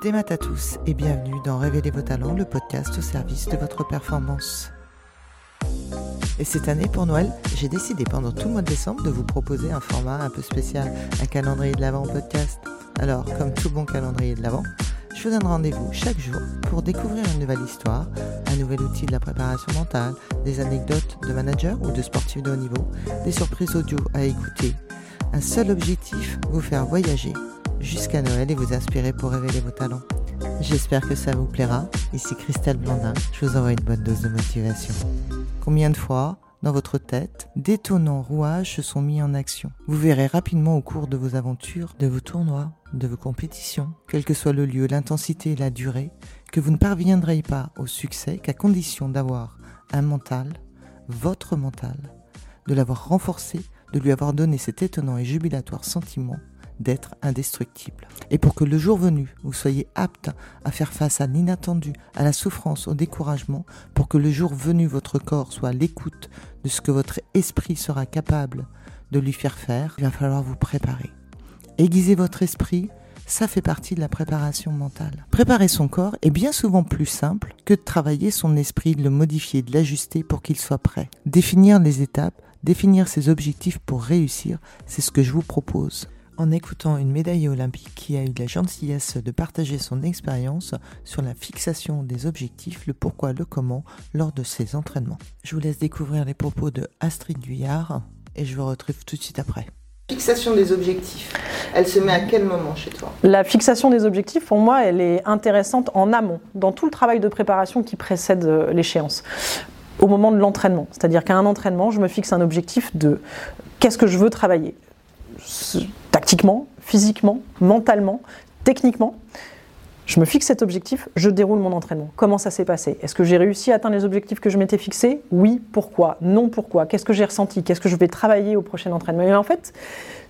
Des maths à tous et bienvenue dans Révéler vos talents, le podcast au service de votre performance. Et cette année, pour Noël, j'ai décidé pendant tout le mois de décembre de vous proposer un format un peu spécial, un calendrier de l'Avent podcast. Alors, comme tout bon calendrier de l'Avent, je vous donne rendez-vous chaque jour pour découvrir une nouvelle histoire, un nouvel outil de la préparation mentale, des anecdotes de managers ou de sportifs de haut niveau, des surprises audio à écouter. Un seul objectif, vous faire voyager jusqu'à Noël et vous inspirer pour révéler vos talents. J'espère que ça vous plaira. Ici Christelle Blandin, je vous envoie une bonne dose de motivation. Combien de fois, dans votre tête, d'étonnants rouages se sont mis en action? Vous verrez rapidement au cours de vos aventures, de vos tournois, de vos compétitions, quel que soit le lieu, l'intensité et la durée, que vous ne parviendrez pas au succès qu'à condition d'avoir un mental, votre mental, de l'avoir renforcé, de lui avoir donné cet étonnant et jubilatoire sentiment d'être indestructible. Et pour que le jour venu, vous soyez apte à faire face à l'inattendu, à la souffrance, au découragement, pour que le jour venu, votre corps soit l'écoute de ce que votre esprit sera capable de lui faire faire, il va falloir vous préparer. Aiguiser votre esprit, ça fait partie de la préparation mentale. Préparer son corps est bien souvent plus simple que de travailler son esprit, de le modifier, de l'ajuster pour qu'il soit prêt. Définir les étapes, définir ses objectifs pour réussir, c'est ce que je vous propose en écoutant une médaillée olympique qui a eu la gentillesse de partager son expérience sur la fixation des objectifs, le pourquoi, le comment lors de ses entraînements. Je vous laisse découvrir les propos de Astrid Guyard et je vous retrouve tout de suite après. Fixation des objectifs, elle se met à quel moment chez toi? La fixation des objectifs, pour moi, elle est intéressante en amont, dans tout le travail de préparation qui précède euh, l'échéance au moment de l'entraînement. C'est-à-dire qu'à un entraînement, je me fixe un objectif de qu'est-ce que je veux travailler? Physiquement, mentalement, techniquement. Je me fixe cet objectif, je déroule mon entraînement. Comment ça s'est passé? Est-ce que j'ai réussi à atteindre les objectifs que je m'étais fixés? Oui, pourquoi? Non, pourquoi? Qu'est-ce que j'ai ressenti? Qu'est-ce que je vais travailler au prochain entraînement? Et en fait,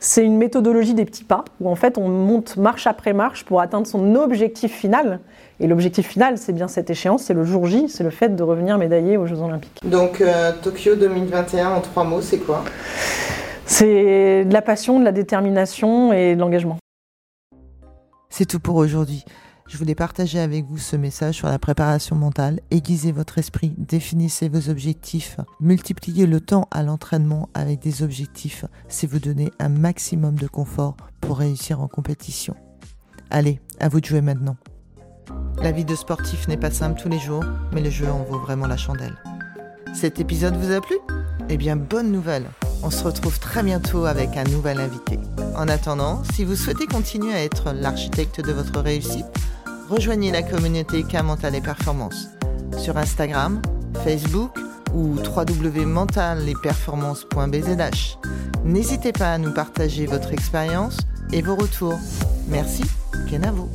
c'est une méthodologie des petits pas où en fait on monte marche après marche pour atteindre son objectif final. Et l'objectif final, c'est bien cette échéance, c'est le jour J, c'est le fait de revenir médaillé aux Jeux Olympiques. Donc euh, Tokyo 2021 en trois mots, c'est quoi? C'est de la passion, de la détermination et de l'engagement. C'est tout pour aujourd'hui. Je voulais partager avec vous ce message sur la préparation mentale. Aiguisez votre esprit, définissez vos objectifs, multipliez le temps à l'entraînement avec des objectifs, c'est vous donner un maximum de confort pour réussir en compétition. Allez, à vous de jouer maintenant. La vie de sportif n'est pas simple tous les jours, mais le jeu en vaut vraiment la chandelle. Cet épisode vous a plu? Eh bien, bonne nouvelle on se retrouve très bientôt avec un nouvel invité. En attendant, si vous souhaitez continuer à être l'architecte de votre réussite, rejoignez la communauté K Mental et Performance sur Instagram, Facebook ou www.mentalesperformances.bzh. N'hésitez pas à nous partager votre expérience et vos retours. Merci, Kenavo.